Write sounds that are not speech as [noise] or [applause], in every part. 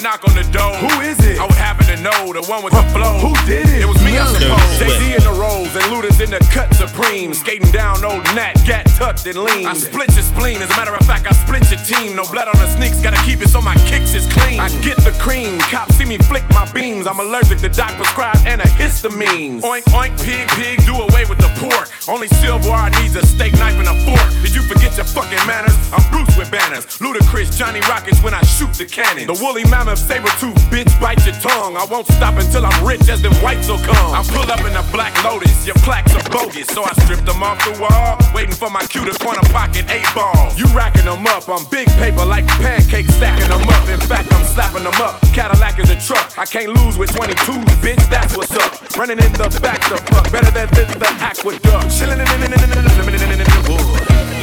A knock on the door. Who is it? I would happen to know the one with the flow. Who did it? It was me, I suppose. Dirty Jay Z in the rolls and Luda's in the cut supreme. Skating down old Nat, got tucked and lean. I split your spleen. As a matter of fact, I split your team. No blood on the sneaks, gotta keep it so my kicks is clean. I get the cream. Cops see me flick my beams. I'm allergic to doc prescribed antihistamines. Oink, oink, pig, pig, do away with the pork. Only silver. silverware needs a steak knife and a fork. Did you forget your fucking manners? I'm Bruce with banners. Ludacris, Johnny Rockets when I shoot the cannon. The woolly mammoth, saber tooth, bitch, bite your tongue. I won't stop until I'm rich as them whites will come. I pull up in a black lotus, your plaques are bogus. So I stripped them off the wall, waiting for my cue to corner pocket eight ball. You racking them up, I'm big paper like pancakes, stacking them up. In fact, I'm slapping them up. Cadillac is a truck, I can't lose with 22s, bitch, that's what's up. Running in the back the fuck, better than this the aqueduct. Chillin' in the wood.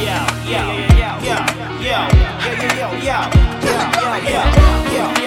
Yeah, yeah, yeah, yeah, yeah, yeah, yeah, yeah, yeah, yeah, yeah, yeah,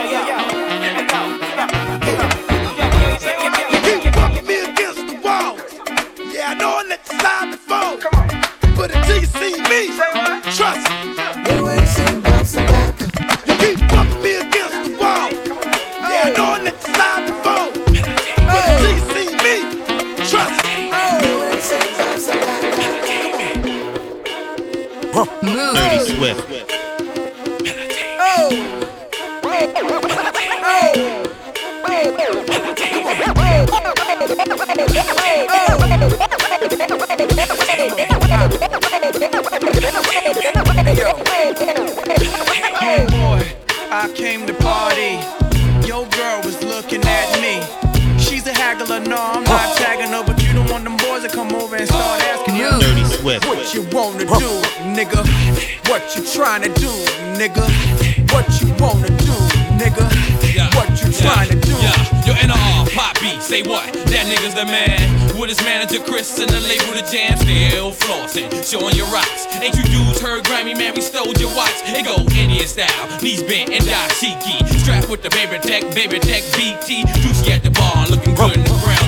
boy, I came to party. Your girl was looking at me. She's a haggler, no, I'm not tagging her, but you don't want them boys to come over and start asking you. Dirty Swift. What you wanna do, nigga? What you trying to do, nigga? What you wanna do, nigga? What you trying to do? Say what? That nigga's the man. With his manager Chris and the label Def Jam, still flossing, showing your rocks. Ain't you dudes heard Grammy, man, we stole your watch. It go Indian style, knees bent and dashiki. Strapped with the baby tech, baby tech BT. Juicy at the bar, looking good in the brown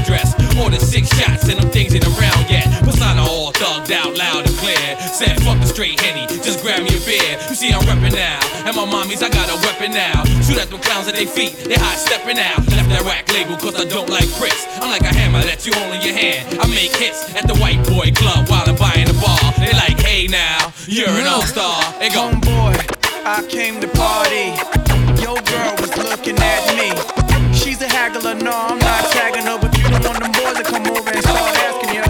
dress. Ordered six shots and them things ain't around yet. Persona all thugged out loud and clear. Said fuck the straight henny, just grab me a beer. You see I'm reppin' now, and my mommies I got a weapon now. Shoot at them clowns at their feet, they high stepping out. Left that rack label cause I don't like bricks. I'm like a hammer that you hold in your hand. I make hits at the white boy club while I'm buying a bar. They like, hey now, you're an all star. They go, Homeboy, I came to party. Your girl was looking at me. She's a haggler, no, I'm not tagging her, but don't want them boys to come over and start asking you.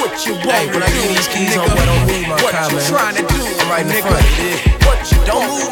What you want Hey, when I get these keys on, boy, don't move my What car, you man. trying to do, I'm right in the nigga? front, you dig? What you Don't move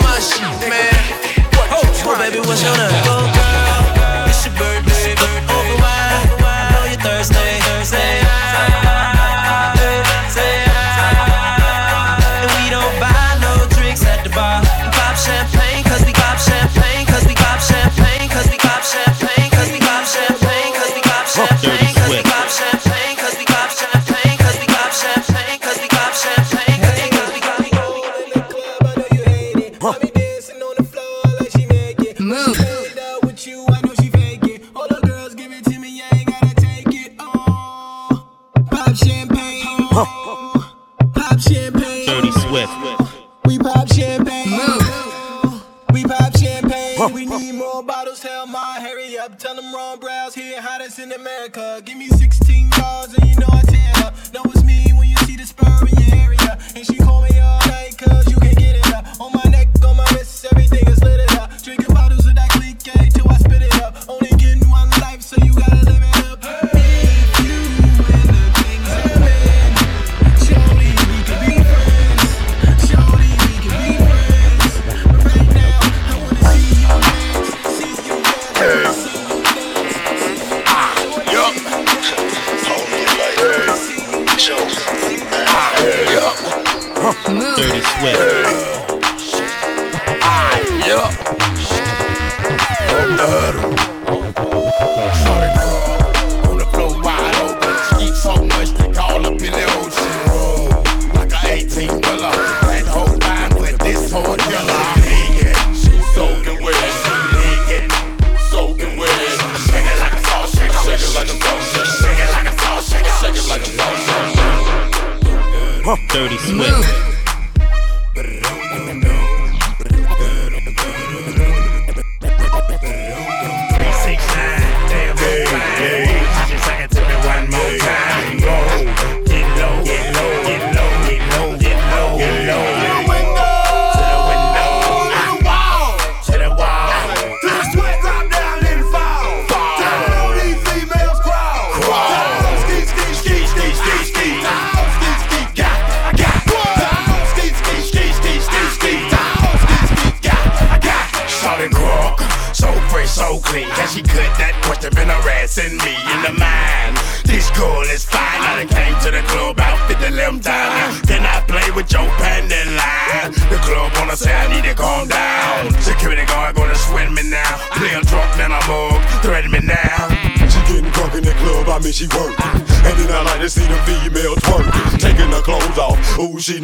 Dirty Swift.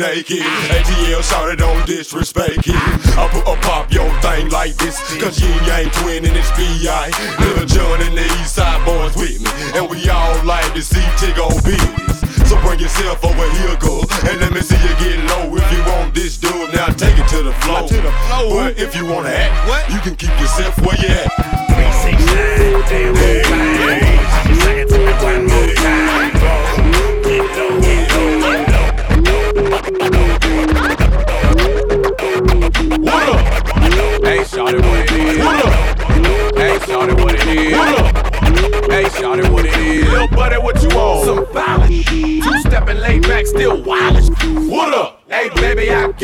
Naked. ATL shouted don't disrespect it. I put a pop your thing like this, cause Ying Yang Twin and it's B.I. Lil Jon and the East Side boys with me. And we all like to see Tig on business. So bring yourself over here, girl, and let me see you get low. If you want this dude, now take it to the floor. To the floor. But if you wanna act, What? you can keep yourself where you at.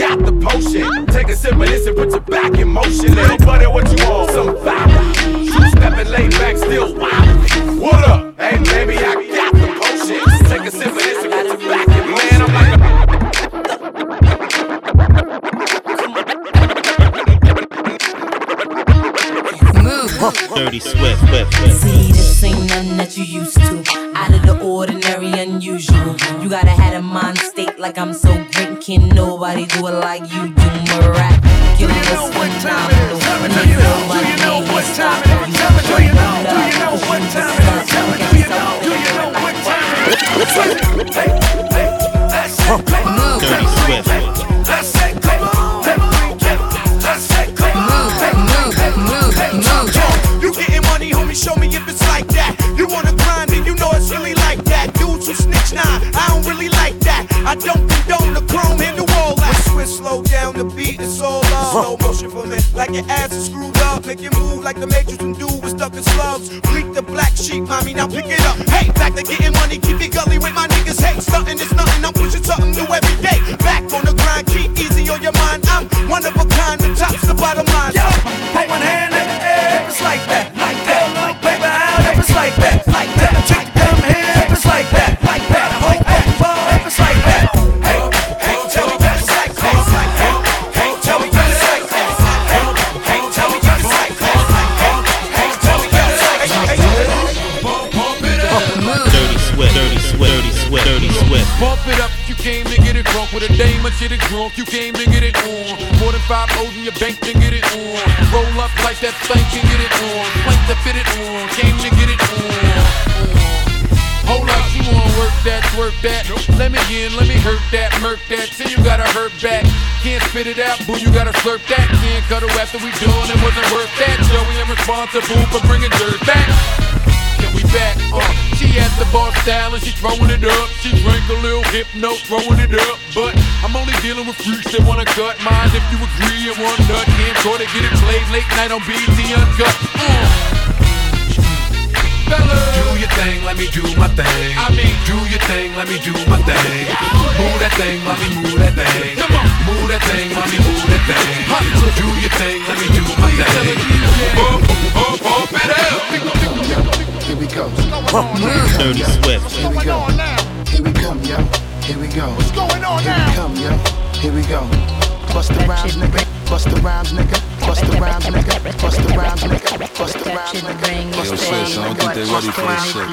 Got the potion. Take a sip of this and put your back in motion. Little buddy, what you want? Some violence. Swift, Dirty Swift, Dirty Swift, Dirty Swift. Bump it up, you came to get it drunk with a dame or shit it drunk. You came to get it on. More than five O's in your bank to get it on. Roll up like that thing can get it on. Plank to fit it on. Came to get it on. Hold up, you wanna work that, work that. Let me in, let me hurt that, murk that. Till you gotta hurt back. Can't spit it out, boo, you gotta slurp that. Can't cut her after we done, it wasn't worth that. Joey, I'm responsible for bringing dirt back. We back? Uh, she at the bar style and she throwing it up. She drank a little hypno, throwing it up. But I'm only dealing with freaks that wanna cut mine. If you agree, at one nut can't try to get it played late night on BT Uncut. Uh. Fellas. Do your thing, let me do my thing. I mean, Do your thing, let me do my thing. Move that thing, mommy, move that thing. Come on. Move that thing, mommy, move that thing. So Do your thing, let me do my thing. Bump, bump, bump it up. Here we go. Dirty Swift. Here we go. Here we come, yo. Here we go. What's going on Here we come, yo. Here we go. Bust the rhymes, nigga. Bust the rhymes, nigga. Bust the rhymes, nigga. Bust the rhymes, nigga. Bust the rhymes, nigga. Bust the rhymes, I don't think they ready for this shit.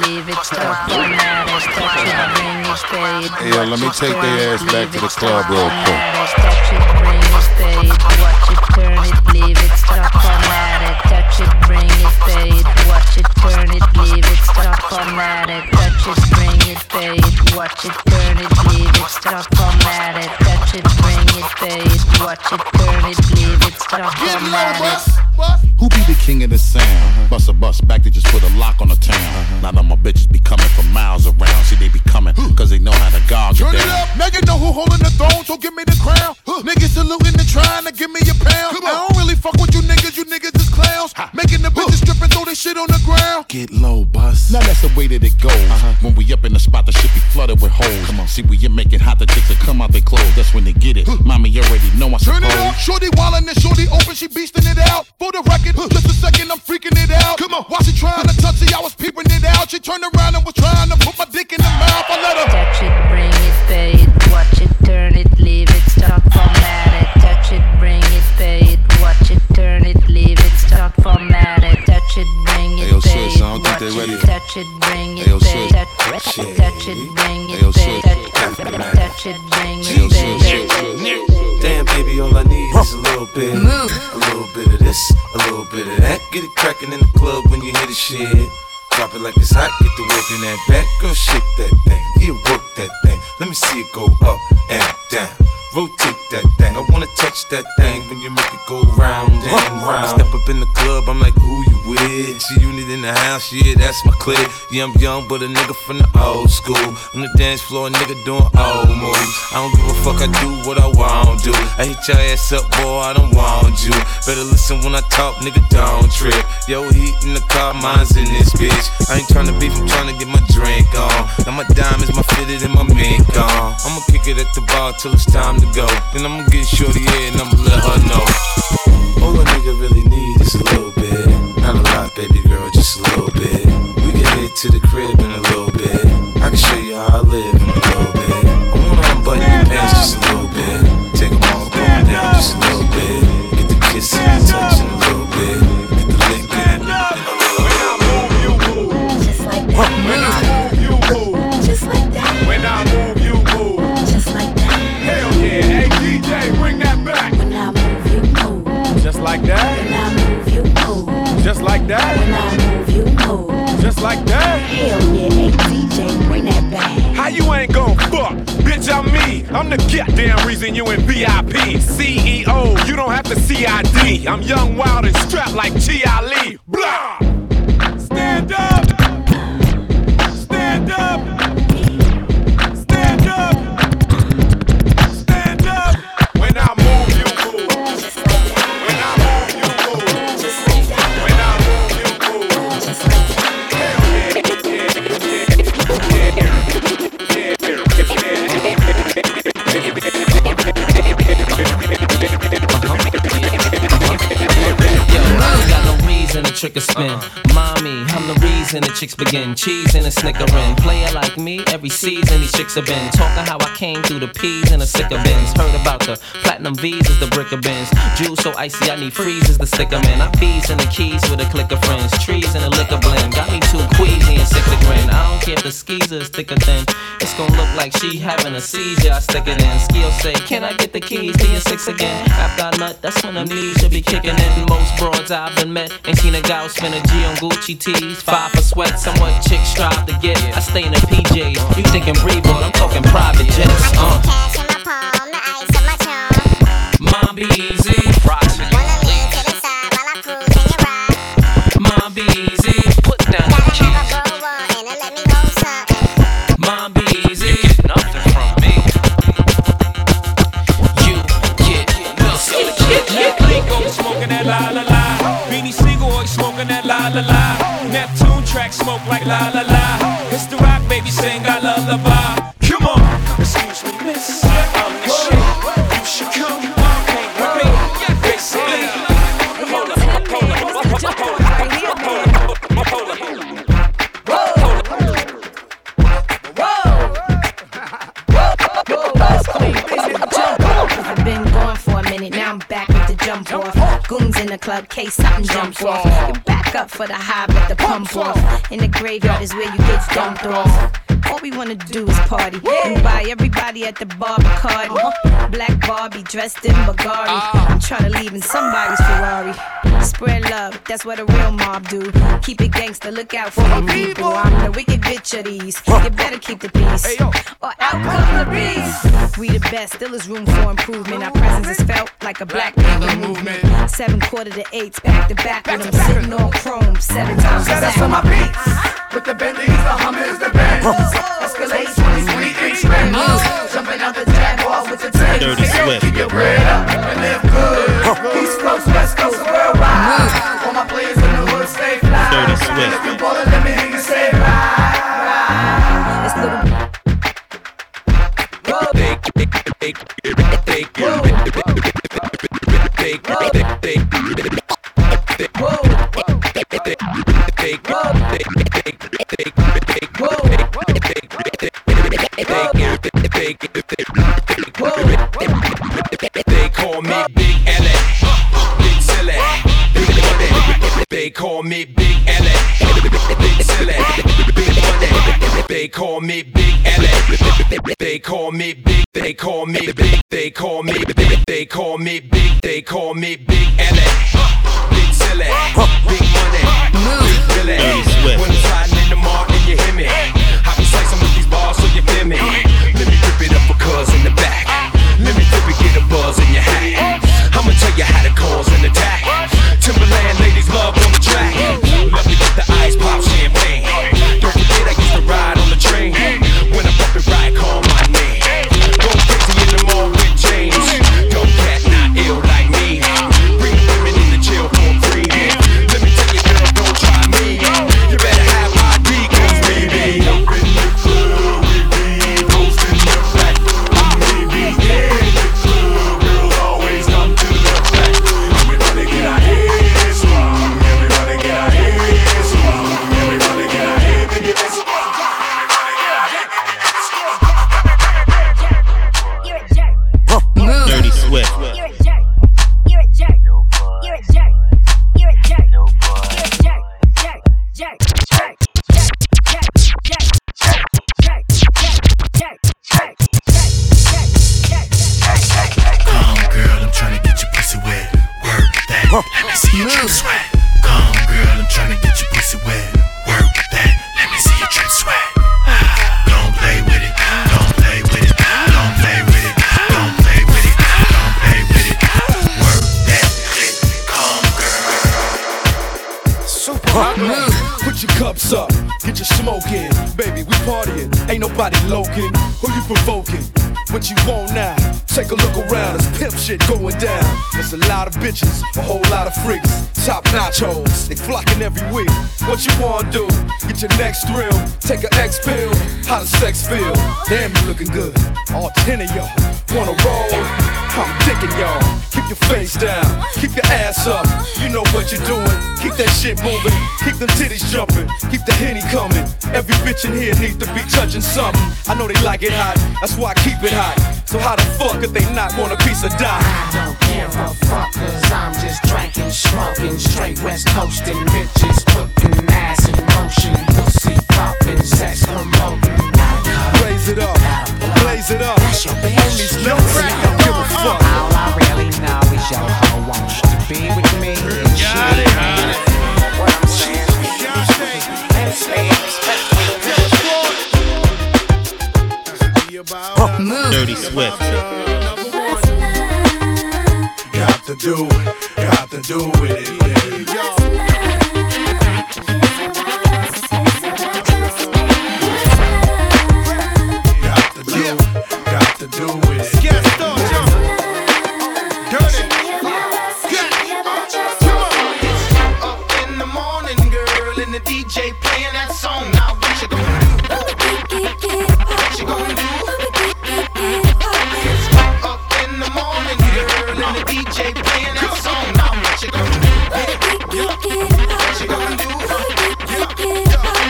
Hey, yo, let me take their ass back to the club real quick. Touch it, bring it, stay it, watch it, turn it, leave it, stop, format it. Touch it, bring it, pay it, watch it, turn it, leave it, stop, format it. Touch it, bring it, pay it, watch it, turn it, leave it, stop, format it. Touch it, bring it, pay it, watch it, turn it, leave it, stop, format it. Who be the king of the sound? Uh-huh. Bust a bus back, they just put a lock on the town. Uh-huh. Now that my bitches be coming from miles around. See, they be coming, cause they know how to guard you Turn it down. up, now you know who holding the throne, so give me the crown. Niggas saluting and trying to give me a pound. I don't really fuck with you niggas, you niggas is clowns. Making the bitches strip and throw this shit on the ground. Get low, bus. Now that's the way that it goes. Uh-huh. When we up in the spot, the shit be flooded with holes. Come on. See, we you make it hot, the chicks that come out they clothes. That's when they get it. Mommy, you already know I Turn it up, shorty wildin' and shorty open, she beastin' it out. For the record, just a second, I'm freaking it out. Come on, while she tryin' to touch it, I was peeping it out. She turned around and was yeah, that's my clique. Yeah, I'm young, but a nigga from the old school. On the dance floor, nigga doing old moves. I don't give a fuck, I do what I want to. I hit your ass up, boy, I don't want you. Better listen when I talk, nigga, don't trip. Yo, heat in the car, mine's in this bitch. I ain't tryna beef, I'm tryna get my drink on. Now my diamonds, my fitted, and my mink on. I'ma kick it at the bar till it's time to go. Then I'ma get shorty here and I'ma let her know. All a nigga really need is a little baby girl, just a little bit. We can head to the crib in a little bit. I can show you how I live in a little begin cheesing and a snickering. Player like me, every season these chicks have been talking how I came through the peas and the sicker bins. Heard about the platinum V's the brick of bins. Juice so icy, I need freezes to stick 'em in. I bees in the keys with a click of friends. Trees and a liquor blend. Got me too queasy and sick to grin. I don't care if the skeezer is thicker thin. It's gonna look like she having a seizure. I stick it in. Skill say, Can I get the keys to your six again? After I nut, that's when the should be kicking in. Most broads I've been met ain't seen a gal spend a G on Gucci tees. Five for sweat, somewhat chicks strive to get. I stay in the PJs. You thinking Brevoort, I'm talking private jets. Uh. Mom be easy. Mom be easy. Put down the keys. Mom be easy. You get nothing from me. You get nothing. Lingo smoking that la la la. Beanie Sigel always smoking that la la la. Neptune track smoke like la la la. For the high, but the pump off. In the graveyard is where you get dumped off. All we wanna do is party and buy everybody at the bar Bacardi. Black Barbie dressed in Bulgari. I'm trying to leave in somebody's Ferrari. Spread love, that's what a real mob do. Keep it gangster, look out for the people. I'm the wicked bitch of these. You better keep the peace, or out come the beast. We the best, still is room for improvement. Our presence is felt like a black people movement. Seven quarter to eights, back to back with them sitting on chrome seven times a That's on my beats. With the Bentleys, the Hummers, the Benz. Escalade 20, 20 inch rims. Jumping out the Jaguar with the Timbs. Dirty Swift. Keep your bread up and live good. East Coast, West Coast, They call me Big L. Big Silly. Big Money. They call me Big L. Big Silly. Big Money. They call me Big L. They call me Big. They call me Big. They call me Big. They call me big, they call me big LA. Nobody loking. Who you provoking? What you want now? Take a look around, it's pimp shit going down. There's a lot of bitches, a whole lot of freaks. top notch nachos, they flocking every week. What you wanna do? Get your next thrill, take an X pill. How does sex feel? Damn, you looking good. All ten of y'all wanna roll. I'm digging y'all. Keep your face down, keep your ass up. You know what you're doing. Keep that shit moving, keep them titties jumping, keep the henny coming. Every bitch in here needs to be touching something. I know they like it hot, that's why I keep it hot. So how the fuck could they not want a piece of dime? I don't give a fuck, cause I'm just drinking, smoking, straight west coasting, bitches putting ass in motion, pussy popping, sex promoting. Blaze it up, blaze it up. Only Slim Crack don't give a fuck. All I really know is your hoe wants to be with me. And she What I'm saying Let's stay Dirty Swift. Got to do it. Got to do it. Yeah. The DJ playing that song. Now what you gonna do? What you gonna do? It's up in the morning, girl, and the DJ playing that song. Now what you gonna do? What you gonna do?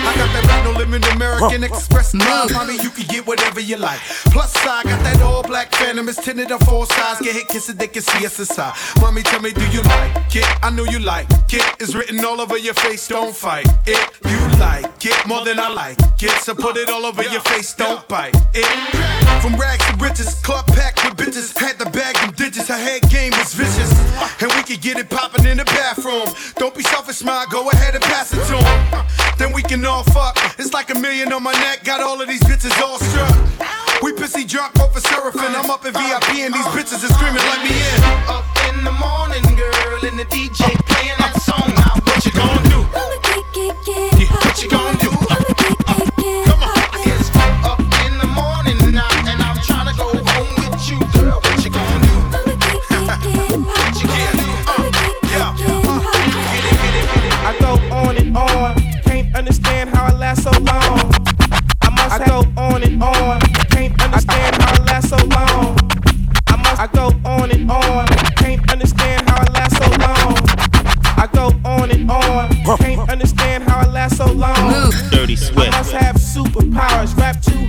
I got that rap, limit American Express style. Mommy, you can get whatever you like. Plus, I got that all black phantom. It's tinted on four sides. Get hit, kiss it, they can see us inside. Mommy, tell me, do you like it? I know you like it. It's written all over your face. Don't fight it. You like it more than I like it. So put it all over your face. Don't bite it. From rags to riches, club packed with bitches. Had to bag them digits. Her head game is vicious. And we can get it poppin' in the bathroom. Don't be selfish, smile. Go ahead and pass it to him. Then we can all fuck. It's like a million on my neck. Got all of these bitches all struck. We pissy drunk off a surfing. I'm up in VIP and these bitches are screaming, let me in. Up in the morning, girl, and the DJ playing that song. Now what you gonna do? What you gonna do?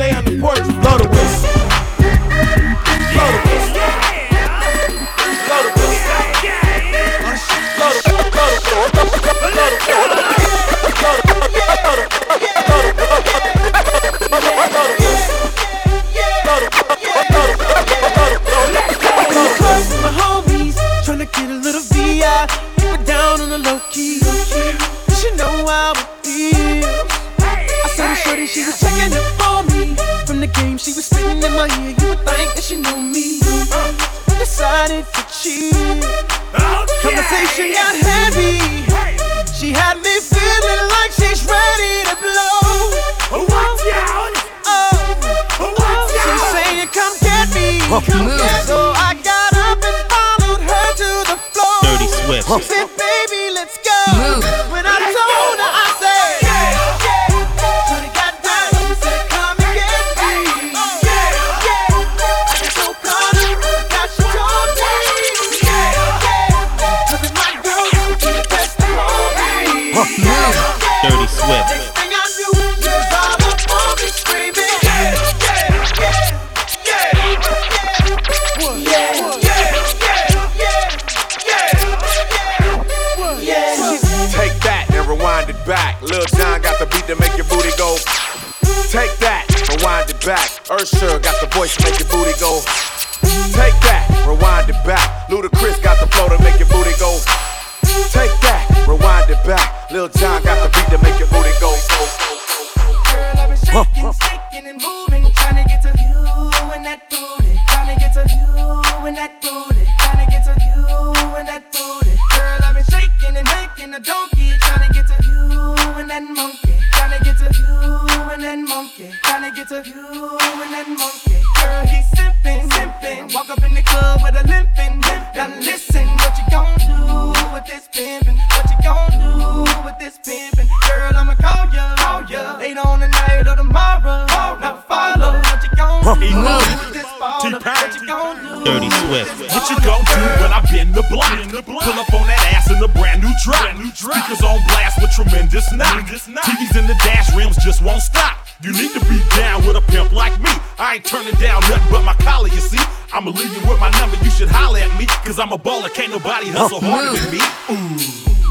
stay on the porch. Blow the whistle. Voice make your booty go. Take that, rewind it back. Ludacris got the flow to make your booty go. Take that, rewind it back. Lil Jon got the beat to make your booty go. Girl, I've been shaking, shaking and moving, trying to get to you and that booty, trying to get to you and that booty, trying to get to you and that booty. Girl, I've been shaking and making a donkey, trying to get to you and that monkey, you and that monkey, get to you and that monkey. Girl, he's. Walk up in the club with a limping, listen, what you gon' do with this? What you gon' do with this? Girl, I'ma call. Later on or tomorrow. Now follow what you gon' do with this baller. What you gon' do? Dirty Swift. What you gon' do when I bend the block? Pull up on that ass in a brand new drop. Speakers on blast with tremendous knock. TVs in the dash rims just won't stop. You need to be down with a pimp like me. I ain't turning down nothing but my collar, you see. I'ma leave you with my number, you should holler at me. Cause I'm a baller, can't nobody hustle harder than me. Ooh.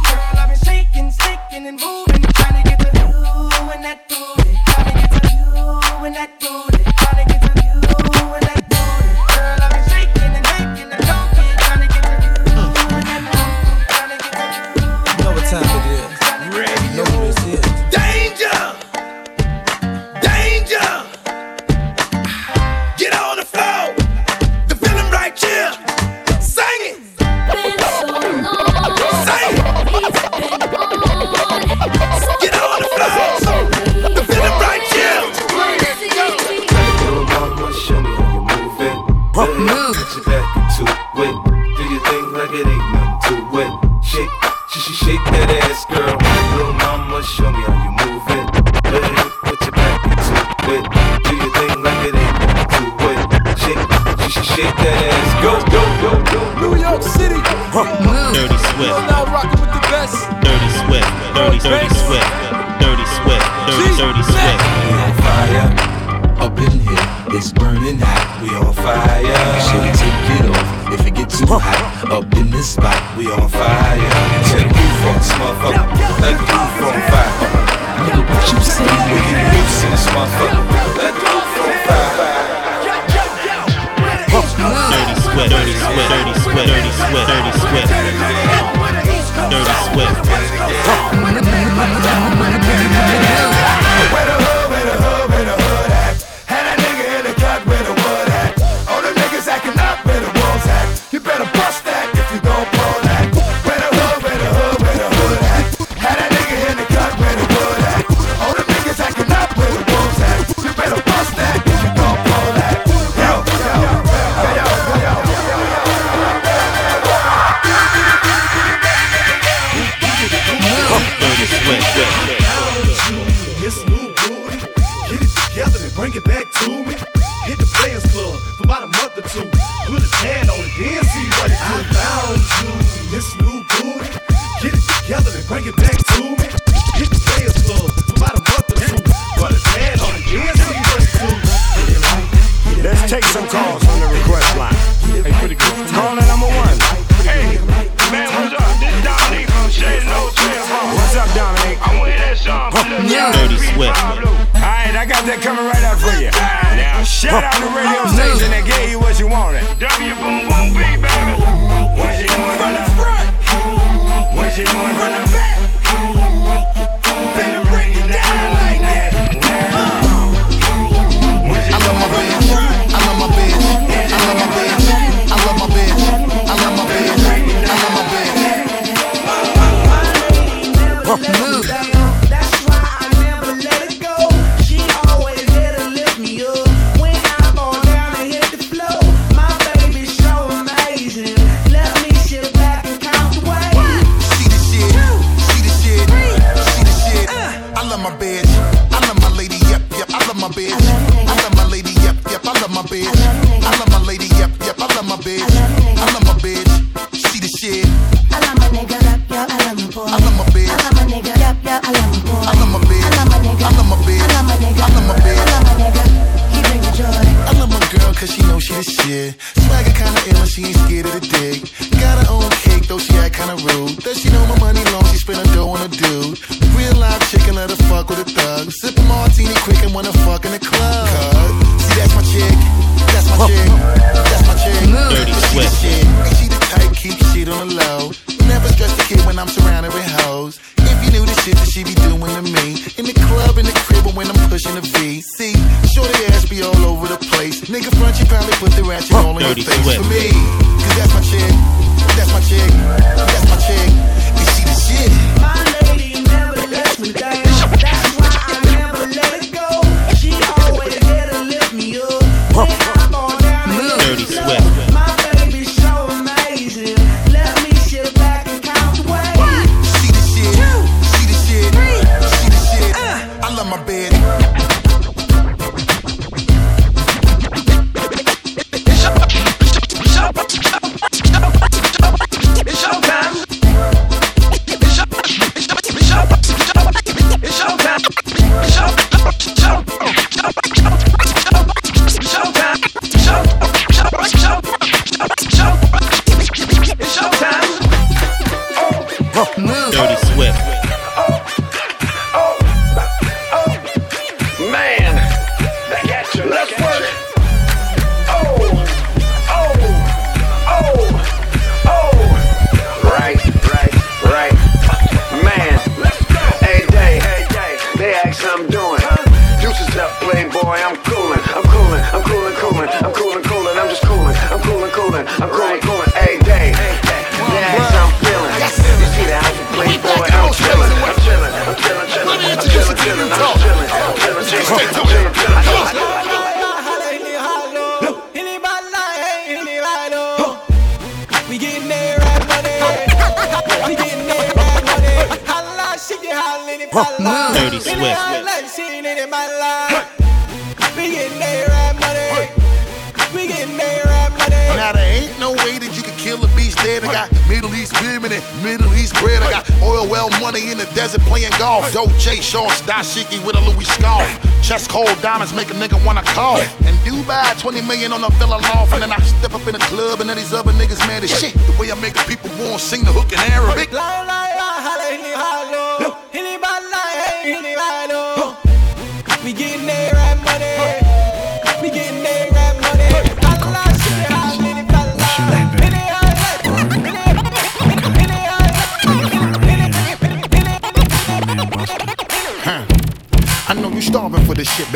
Girl, I've been shaking, shaking and moving, trying to get to you and that booty, trying to get to you and that booty, trying to get to it. Do your thing like it ain't nothing to it. Shake, she shake that ass, that coming right up for you. Now shout out the radio station that gave you what you wanted. W boom boom B baby. What you doing from the front? What you doing from the playing golf. Dope J shorts, dashiki with a Louis scarf. Chest cold diamonds make a nigga wanna call. And Dubai, 20 million on a fella loft. And then I step up in the club and then these other niggas mad as shit. The way I make people want sing the hook in Arabic.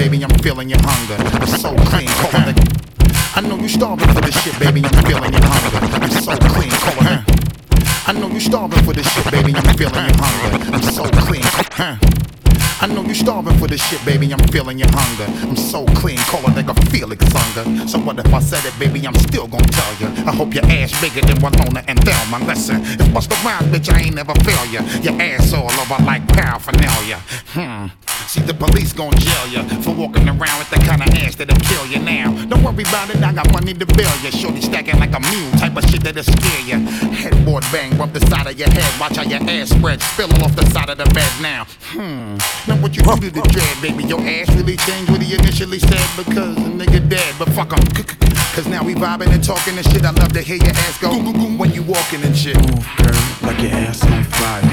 baby, I'm feeling your hunger. It's so clean, call it. I know you starving for this shit, baby, I'm feeling your hunger. It's so clean, call it. I know you starving for this shit, baby, I'm feeling your hunger. It's so clean, huh? I know you starving for this shit, baby. I'm feeling your hunger. I'm so clean, call like nigga Felix hunger. So what if I said it, baby? I'm still gonna tell you. I hope your ass bigger than Winona and Thelma. Listen, it's bust the rhyme, bitch. I ain't never fail ya. Your ass all over like paraphernalia. Hmm. See, the police gon' jail ya for walking around with the kind of ass that'll kill ya now. Don't worry about it, I got money to bail ya. Shorty stacking like a mule, type of shit that'll scare ya. Headboard bang, rub the side of your head. Watch how your ass spread, spilling off the side of the bed now. Hmm. Now what you do to the dread, baby? Your ass really changed what he initially said because the nigga dead. But fuck him. [laughs] Cause now we vibing and talking and shit. I love to hear your ass go when you walking and shit. Move, girl, like your ass on fire.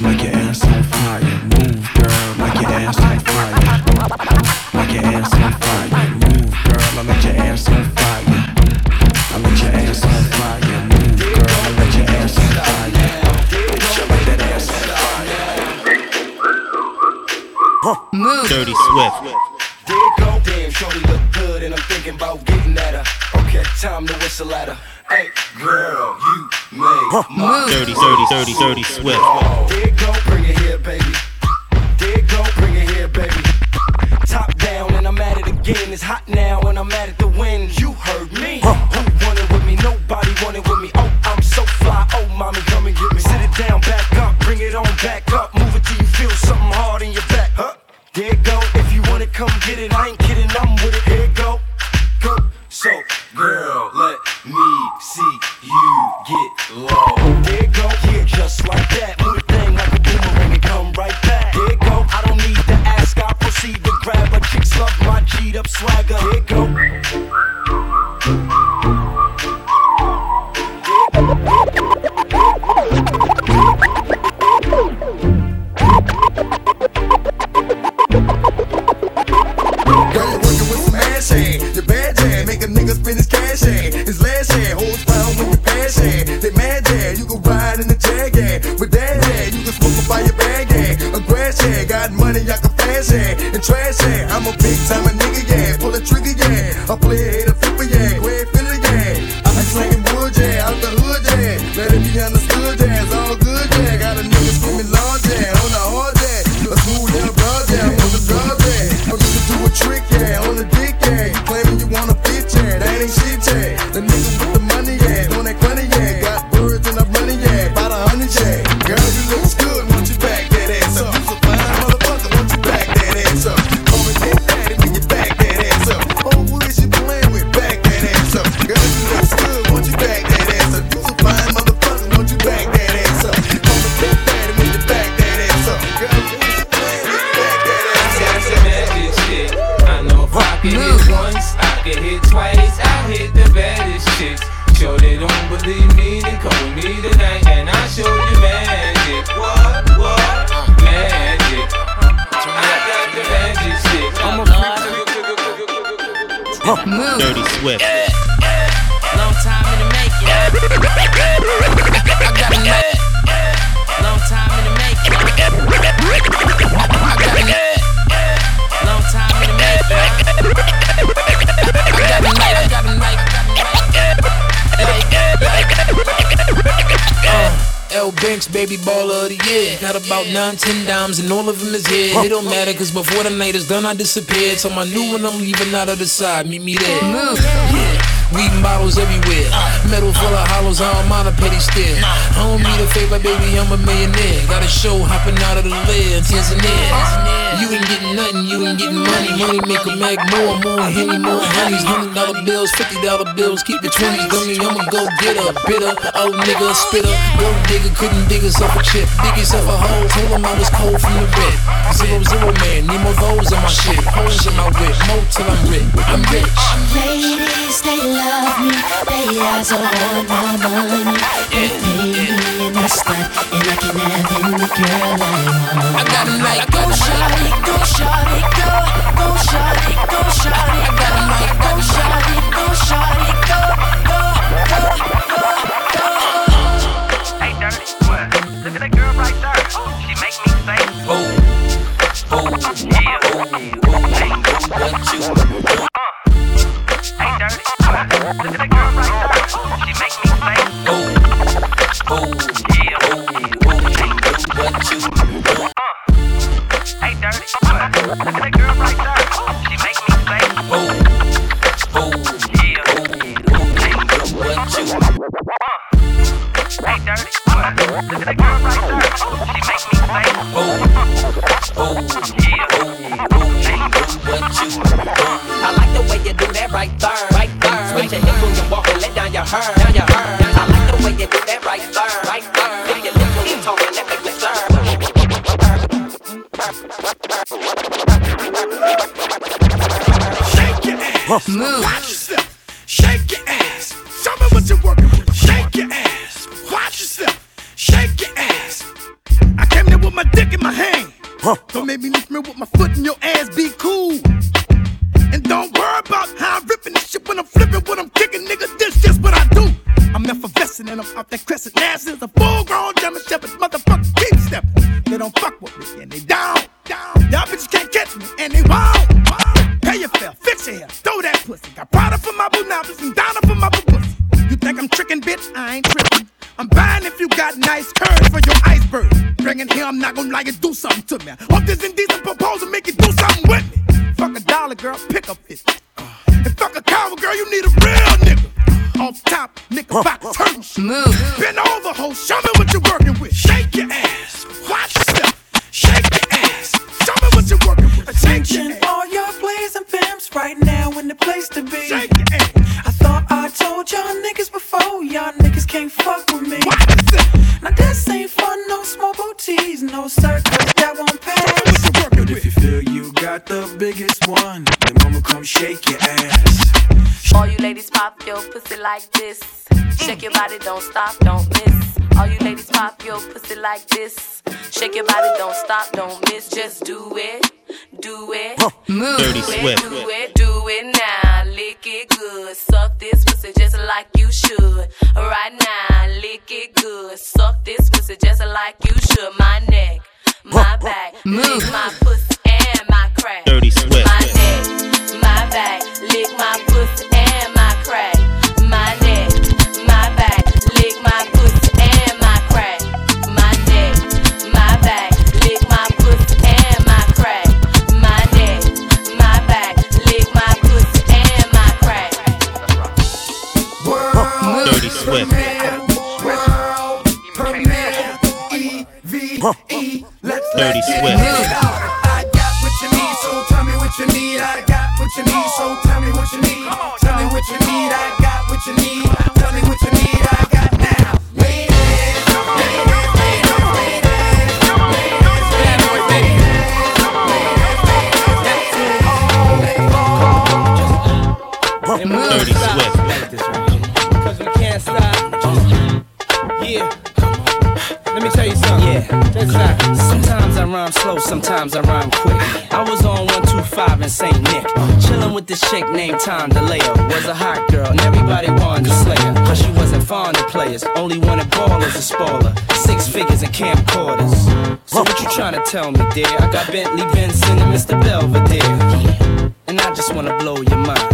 Like your ass on fire. Move, girl, like your ass on fire. Like your ass on fire. Move, girl, I let your ass on fire. On fire. Move. Dirty Swift. There you go, damn, shorty look good, and I'm thinking about getting at her. Okay, time to whistle at her. Hey, girl, you made my Dirty, dirty, dirty, dirty Swift. There you go, bring it here, baby. There you go, bring it here, baby. Top down, and I'm at it again. It's hot now, and I'm at it to win. You heard me. Who is done, I disappeared. So my new one, I'm leaving out of the side. Meet me there. Yeah. Weed bottles everywhere. Metal full of hollows, I don't mind a petty stare. I don't need a favor, baby, I'm a millionaire. Got a show hopping out of the in Tanzania. You ain't getting nothing, you ain't getting money. Money make a mag more, more henny, more honeys. Hundred dollar bills, fifty dollar bills, keep the twenties. Dummy, I'ma go get a bitter, old nigga, spitter. Gold digger couldn't dig up a chip. Dig yourself a hole, told him I was cold from the rip. Zero, zero man, need more those in my shit. Holes in my whip, more till I'm rich. I'm rich. Ladies, they love me. They eyes are on my money. They pay me and I start, and I can have any girl I want. I got a night, Go shawty, go shawty, go, go shawty, go shawty, I got a night, go top, nigga, box turn Move. Bend over, ho, show me what you're working with. Shake your ass, watch yourself. Shake your ass, show me what you're working with. Shake your Attention, all your players and pimps right now in the place to be. Shake your ass. I thought I told y'all niggas before, y'all niggas can't fuck with me. Now this ain't fun, no small booties, no circus that won't pass. But if you feel you got the biggest one, then mama come shake your ass. All you ladies pop your pussy like this. Shake your body, don't stop, don't miss. All you ladies pop your pussy like this. Shake your body, don't stop, don't miss. Just do it, do it, Move. do Dirty it, Swift. do it, do it now. Lick it good, suck this pussy just like you should. Right now, lick it good, suck this pussy just like you should. My neck, my back, lick my pussy and my crack. Dirty Swift. My neck, my back, lick my pussy Dirty Swift. I got what you need, so tell me what you need. I got what you need, so tell me what you need. Tell me what you need. I got what you need. Tell me what you need. I got now. Dirty Swift. Rhyme slow, sometimes I rhyme quick. I was on 125 in St. Nick. Chillin' with this chick named Tom DeLeo. Was a hot girl, and everybody wanted to slay her. Cause she wasn't fond of players, only wanted ballers to spoil her. Six figures and camcorders. So what you trying to tell me, dear? I got Bentley Benson and Mr. Belvedere. And I just wanna blow your mind.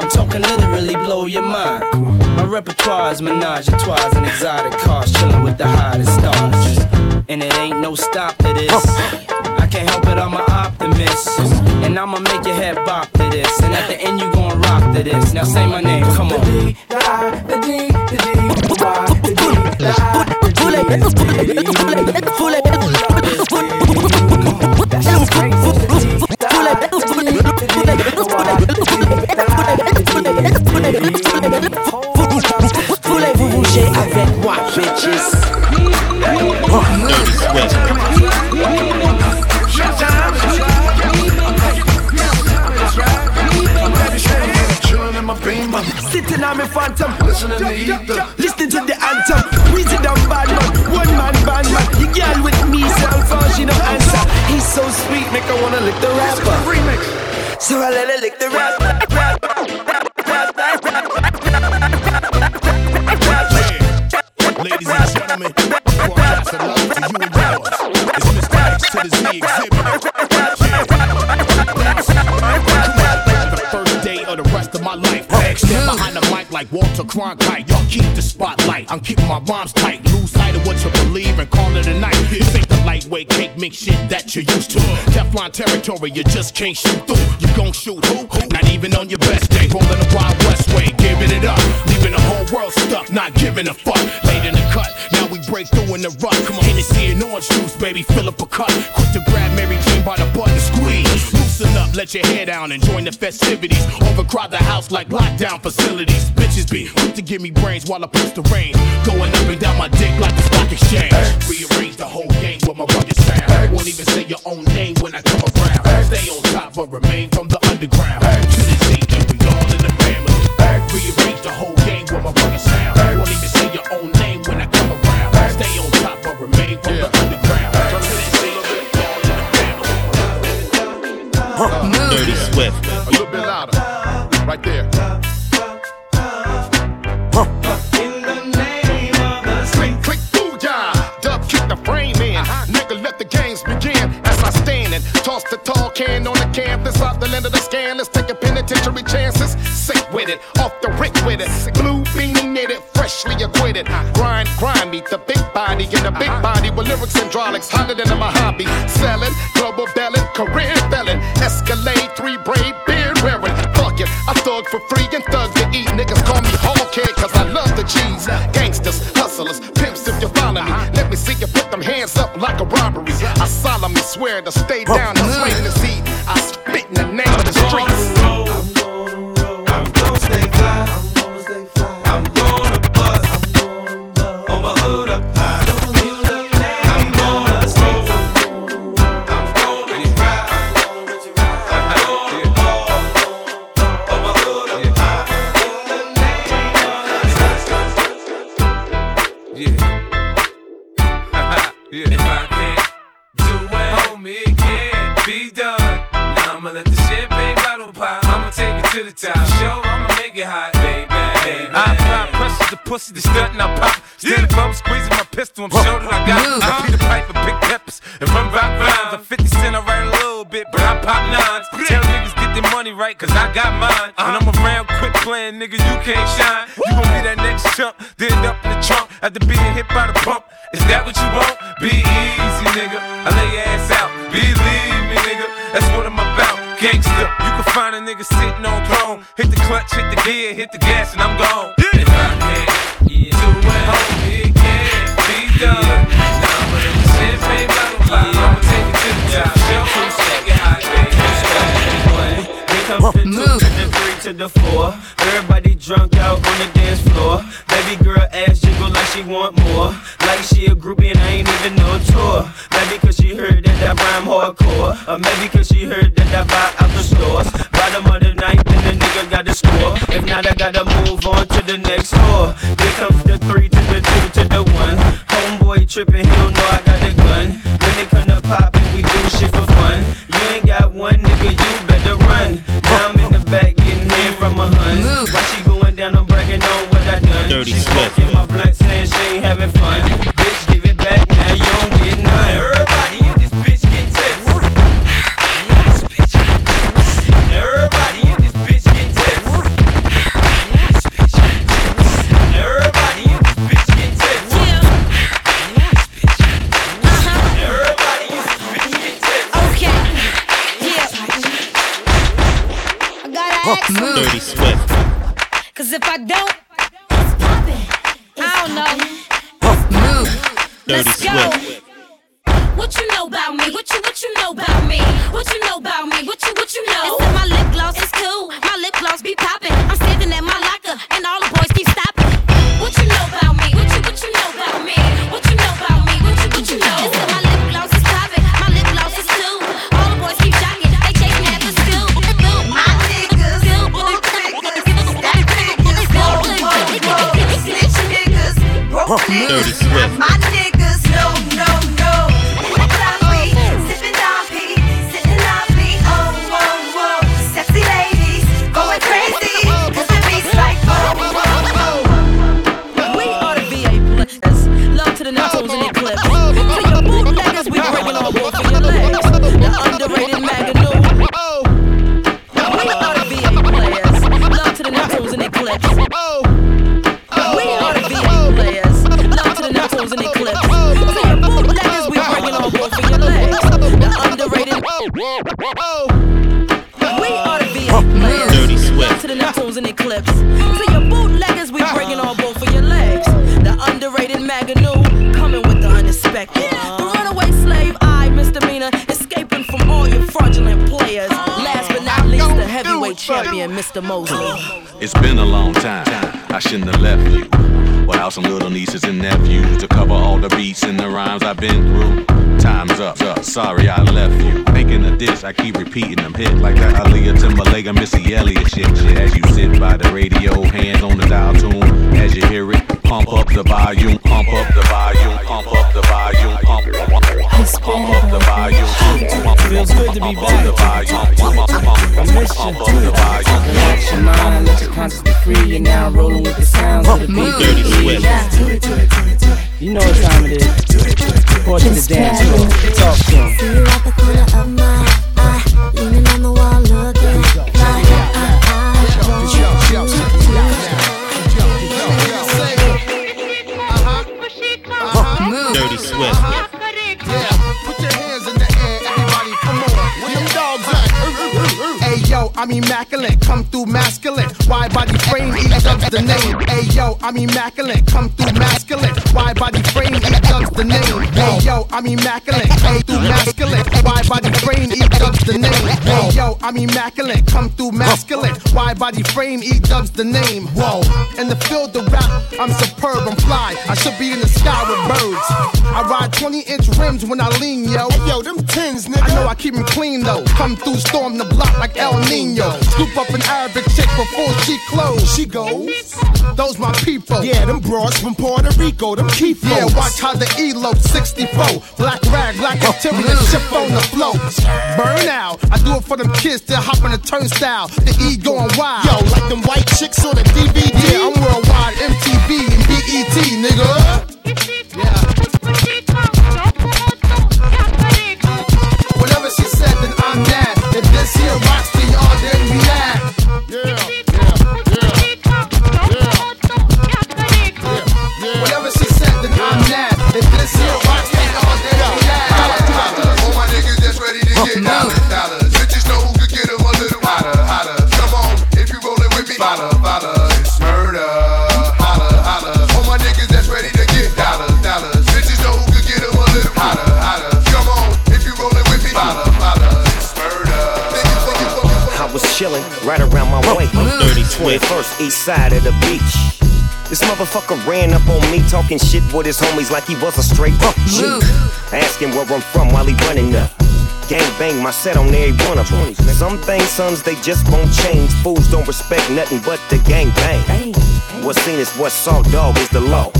I'm talking literally blow your mind. My repertoire is menage a trois and exotic cars, chilling with the hottest stars. And it ain't no stop to this. I can't help it, I'm an optimist. And I'ma make your head bop to this. And at the end, you gon' rock to this. Now say my name, come on. Voulez-vous bouger avec moi, bitches? My beamer. Sitting on me phantom, Listening to ether. listening to the anthem. Weezy down bad man, one man band man. You girl with me, self and she no answer. He's so sweet, make her wanna lick the rapper. So I let her lick the rapper. Ladies and gentlemen, To the Z exhibit. The first day of the rest of my life. Stand behind the mic like Walter Cronkite. Y'all keep the spotlight. I'm keeping my rhymes tight. Lose sight of what you believe and call it a night. You think cake mix shit that you're used to. Teflon territory, you just can't shoot through. You gon' shoot who? Not even on your best day. Rolling the Wild West way, giving it up. Leaving the whole world stuck, not giving a fuck. Late in the cut, now we break through in the rut. Come on, Hennessy and orange juice, baby, fill up a cup. Quick to grab Mary Jane by the butt and squeeze. Listen up, let your hair down and join the festivities. Overcrowd the house like lockdown facilities. Bitches be quick to give me brains while I push the rain. Going up and down my dick like the stock exchange. Rearrange the whole game with my rugged sound. Won't even say your own name when I come around. Stay on top but remain from the underground. To this day, we all in the family. Rearrange the whole game with my rugged sound. Huh. Dirty Swift. A little bit louder. Right there. Huh. In the name of the street. Click, booyah. Dub kick the frame in. Uh-huh. Nigga, let the games begin. As I stand and toss the tall can on the canvas. Out the land of the scan. Let's take a penitentiary chances. Sick with it. Off the rick with it. Blue beanie knitted. Freshly acquitted. Uh-huh. Grind, grind meet The big body in the big uh-huh. body. With lyrics and hydraulics hotter than a Mojave. Selling, global belling, career Escalade, three braid, beard wearing. Fuck it, I thug for free and thug to eat. Niggas call me whole kid, cause I love the cheese. Gangsters, hustlers, pimps, if you follow me. Let me see you put them hands up like a robbery. I solemnly swear to stay down and waiting to see Loose champion, Mr. Mosley. It's been a long time. I shouldn't have left you. Without some little nieces and nephews to cover all the beats and the rhymes I've been through. Time's up, up. Sorry I left you. Making a diss, I keep repeating them hit like that Aaliyah Timbaland and Missy Elliott shit. shit. As you sit by the radio, hands on the dial tune. As you hear it, pump up the volume, pump up the volume, pump up the volume, pump, pump, pump up the volume. It feels good to be back. I miss you. Relax your mind, let your conscience be free. You're now rolling with the sounds of the beat. Dirty Swift. You know what time it is. Report to the dance floor. Talk to 'em. I'm immaculate, come through masculine. Wide body frame, E dubs the name. Hey yo, I'm immaculate, come through masculine. Wide body frame, E dubs the name. Hey yo, I'm immaculate, come through masculine. Wide body frame, E dubs the name. Hey yo, I'm immaculate, come through masculine. Wide body frame, E dubs the name. Whoa, in the field of rap, I'm superb, I'm fly. I should be in the sky with birds. I ride 20 inch rims when I lean, yo. yo, them tins, nigga. I know I keep 'em clean though. Come through, storm the block like El Nino. Scoop up an Arabic chick before she close. She goes. Those my people. Yeah, them broads from Puerto Rico, them keep Yeah, watch how the elope 64. Black rag, black interior, mm-hmm. ship on the flow. Burn out. I do it for them kids that hop on the turnstile. The E going wild. Yo, like them white chicks on the motherfucker ran up on me talking shit with his homies like he was a straight up. Asking where I'm from while he running up. Gang bang my set on every one of them. Some things, sons, they just won't change. Fools don't respect nothing but the gang bang. What's seen is what's saw, dog, is the law.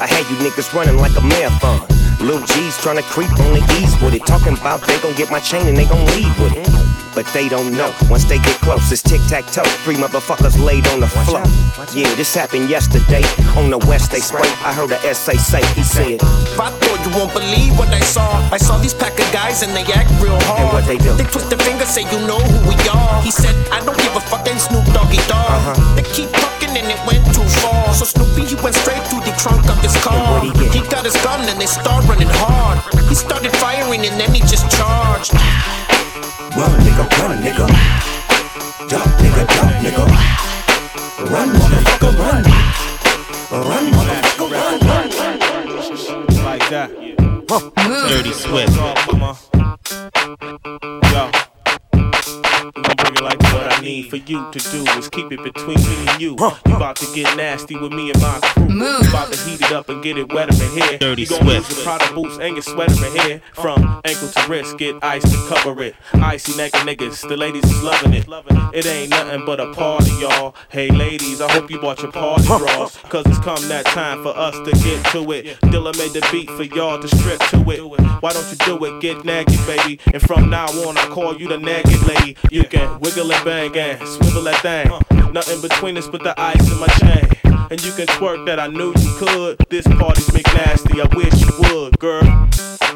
I had you niggas running like a marathon. Lil G's trying to creep on the ease with it. Talking about they gon' get my chain and they gon' leave with it. But they don't know. Once they get close, it's tic tac toe. Three motherfuckers laid on the floor. Yeah, this happened yesterday. On the west, they spray. I heard a SA say, he said, I thought you won't believe what I saw. I saw these pack of guys and they act real hard. And what they do? They twist their finger, say you know who we are. He said, I don't give a fuck, and Snoop Doggy Dogg. Uh-huh. They keep talking and it went too far. So Snoopy, he went straight through the trunk of his car. what'd he get? He got his gun and they start running hard. He started firing and then he just charged. Run, nigga, run, nigga. Jump, nigga, jump, nigga. Run, motherfucker, run. Run, motherfucker, run. Like that. Dirty Swift. It between me and you. You about to get nasty with me and my crew. You about to heat it up and get it wetter in here. Dirty you gon' lose Swift. your Prada boots and your sweater in here. From ankle to wrist, get ice to cover it. Icy naked niggas, the ladies is loving it. It ain't nothing but a party, y'all. Hey ladies, I hope you bought your party bras. Cause it's come that time for us to get to it. Dilla made the beat for y'all to strip to it. Why don't you do it? Get naked, baby. And from now on, I call you the naked lady. You can wiggle and bang and swivel that thing. Nothing between us but the ice in my chain. And you can twerk that I knew you could. This party's McNasty, I wish you would, girl.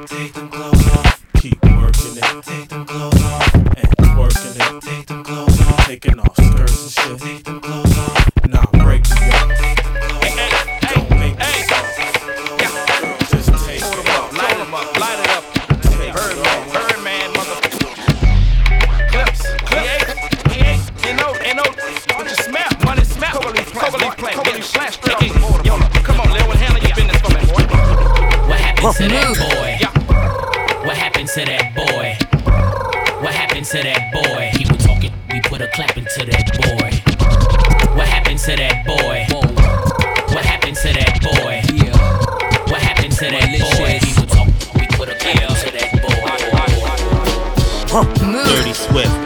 Take them clothes off. Keep working it. Take them clothes off. And working it. Take them clothes off. Taking off skirts and shit. Take them clothes off. Nah, break me up. Happened to that boy? What happened to that boy? What happened to that boy? He was talking, we put a a clapping to that boy. What happened to that boy? What happened to that boy? What happened to that boy? People talk, we put a clapping to that boy. Dirty Swift.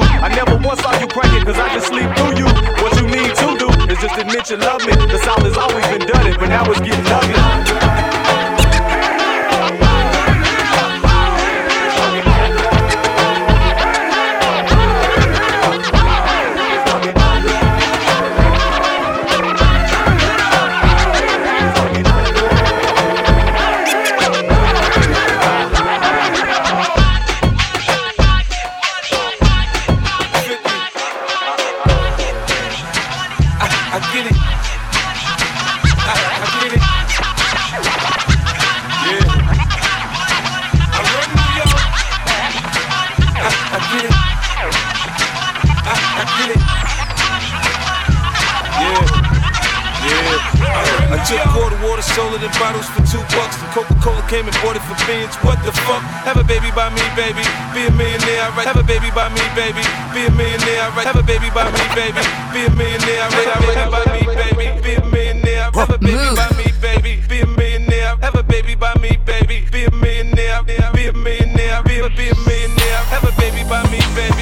do. I never once saw you cranking, cause I just sleep through you. What you need to do is just admit you love me. The South has always been done it, but now it's getting ugly. Came and bought it for beans. What the fuck? Have a baby by me, baby. Be a millionaire, right? Have a baby by me, baby. Be a millionaire, right? Have a baby by me, baby. Be a millionaire, right? Have a baby by me, baby. Be a millionaire. Have a baby by me, baby. Be a millionaire. Have a baby by me, baby. Be a millionaire. Be a millionaire. Be a be a millionaire. Have a baby by me, baby.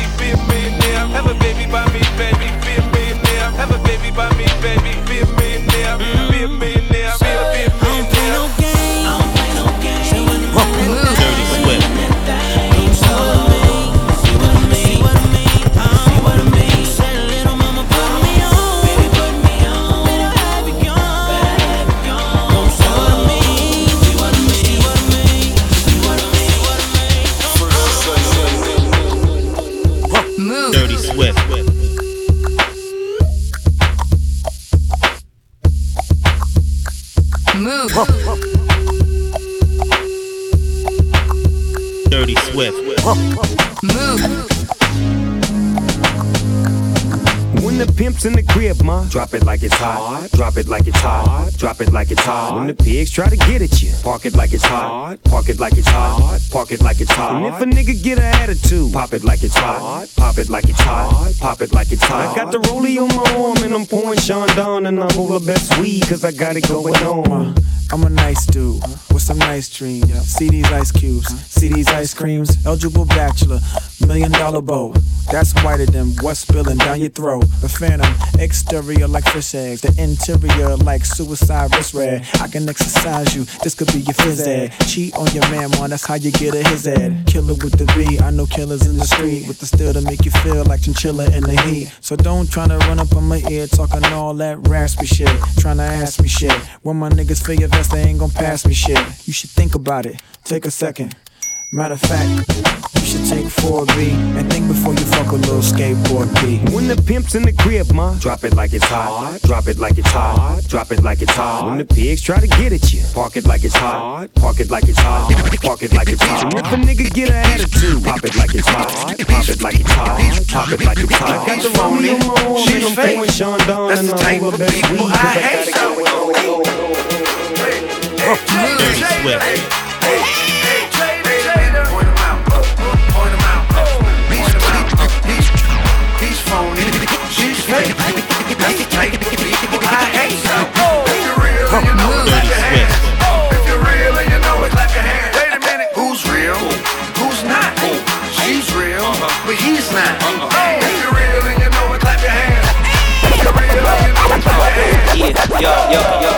Drop it like it's hot. Drop it like it's hot. When the pigs try to get at you, park it like it's hot. Park it like it's hot. Park it like it's hot. And if a nigga get an attitude, pop it like it's hot. Pop it like it's hot. Pop it like it's hot. I got the rollie on my arm and I'm pouring Chandon and I'm over best weed cause I got it going on. Uh, I'm a nice dude with some nice dreams. See these ice cubes, see these ice creams. Eligible bachelor, million dollar bow. That's whiter than what's spilling down your throat. The phantom, exterior like fish eggs, the interior like suicide wrist red. I can exercise you, this could be your phys ed. Cheat on your man, man, that's how you get a his ed. Killer with the B, I know killers in the street with the steel to make you feel like chinchilla in the heat. So don't try to run up on my ear talking all that raspy shit. trying to ask me shit. When my niggas feel your vest, they ain't gon' pass me shit. You should think about it, take a second. Matter of fact, you should take 4B and think before you fuck a little skateboard B. When the pimp's in the crib, ma, drop it like it's hot. Drop it like it's hot. Drop it like it's hot. When the pigs try to get at you, park it like it's hot. Park it like it's hot. Park it like it's hot. And if a nigga get an attitude, pop it like it's hot. Pop it like it's hot. Pop it like it's hot. I got the rollie on my arm and I'm pouring Chandon and I'm over best weed 'cause I got it going on. Dirty Swift. not? if you real and you know it, clap your hands. Wait a minute, who's real? Who's not? She's real, but he's not. If you real and you know it, clap your hands. Yo, yo, yo.